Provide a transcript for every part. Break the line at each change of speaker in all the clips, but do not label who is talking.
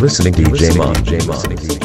listening to DJ Mon. DJ Mon. DJ Mon.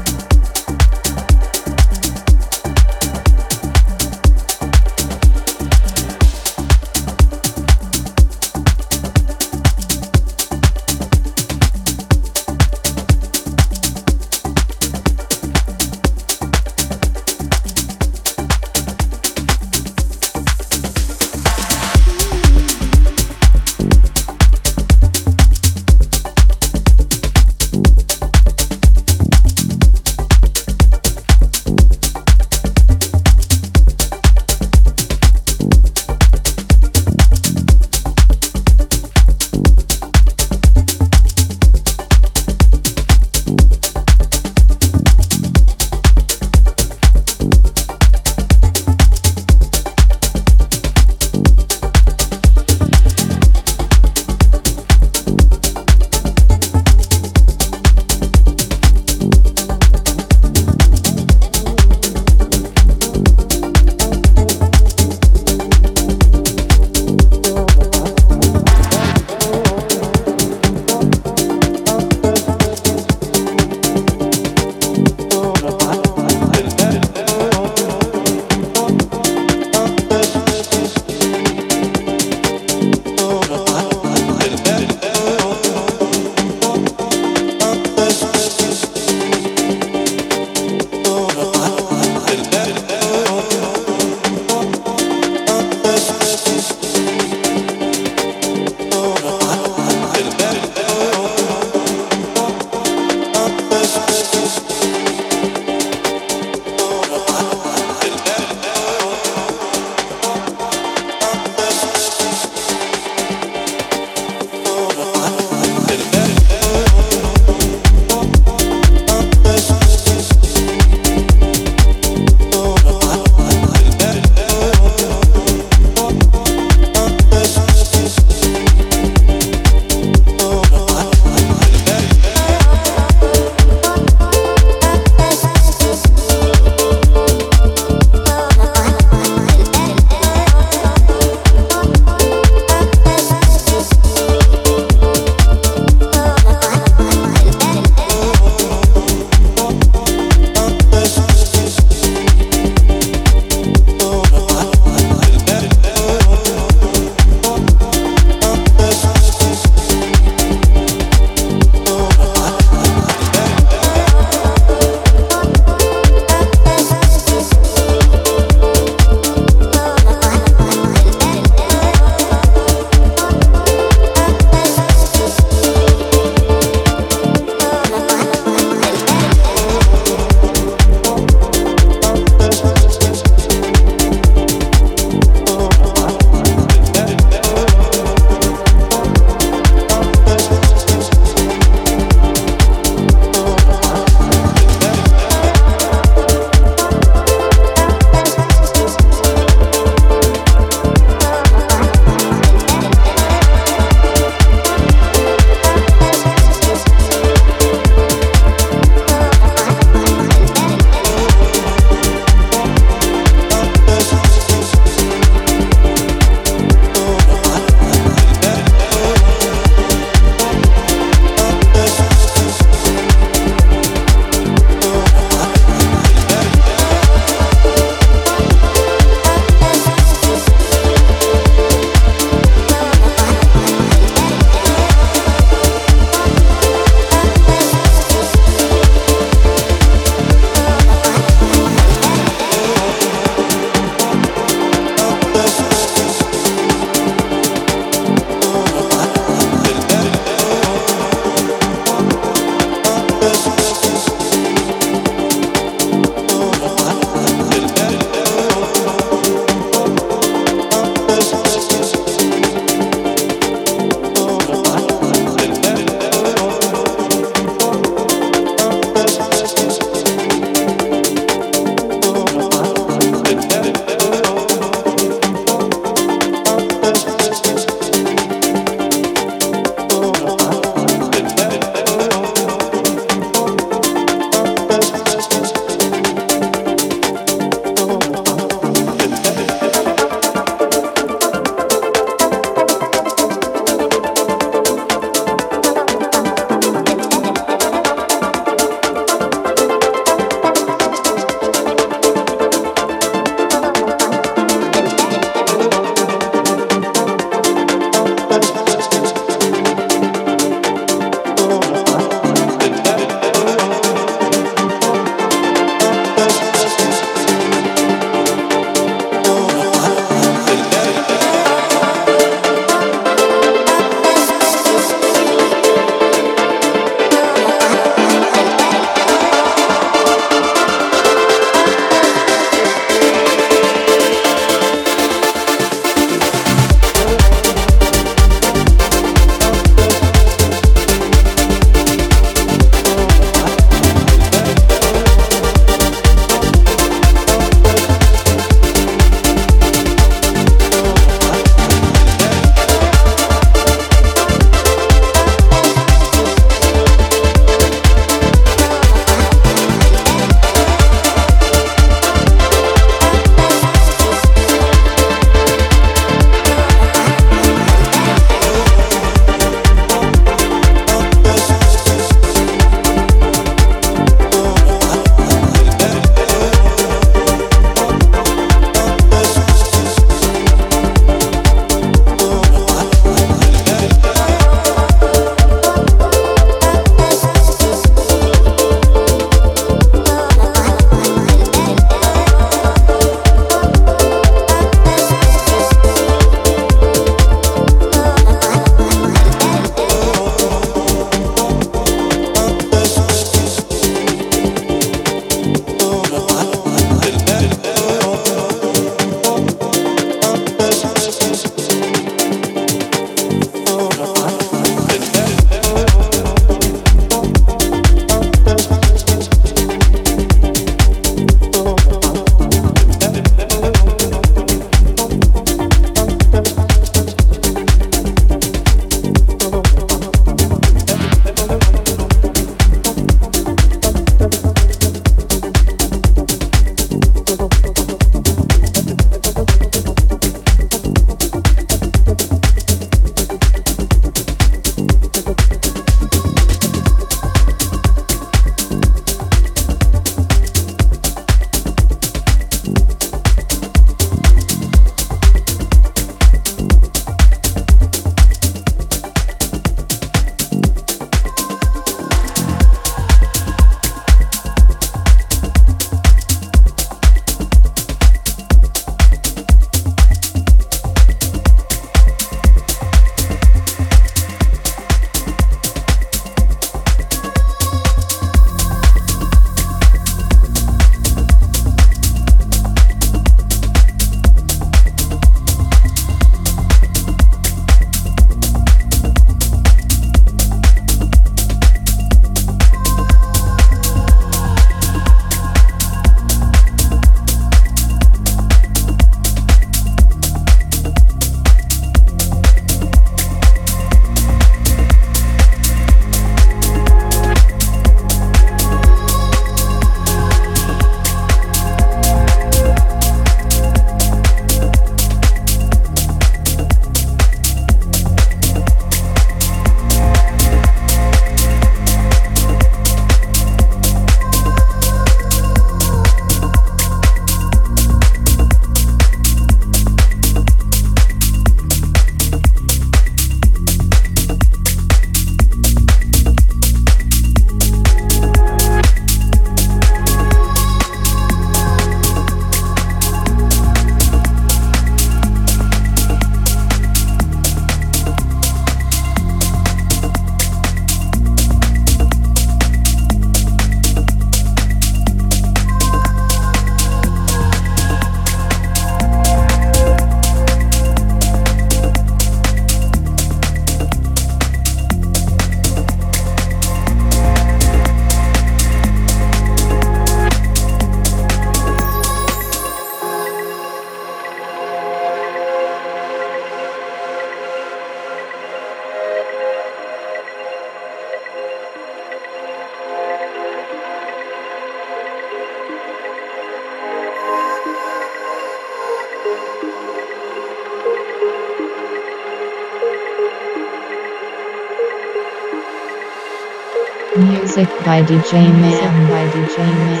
By DJ Man by DJ Man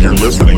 You're listening.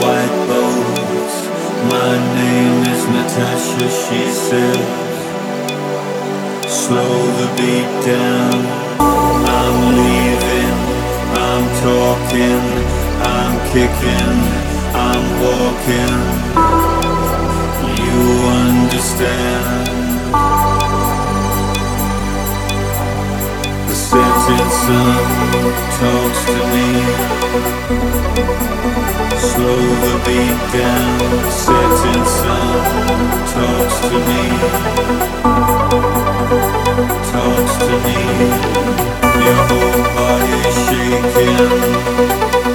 White boat. My name is Natasha, she says. Slow the beat down. I'm leaving. I'm talking. I'm kicking. I'm walking. You understand setting sun talks to me. Slow the beat down, setting sun talks to me. Talks to me. Your whole body shaking.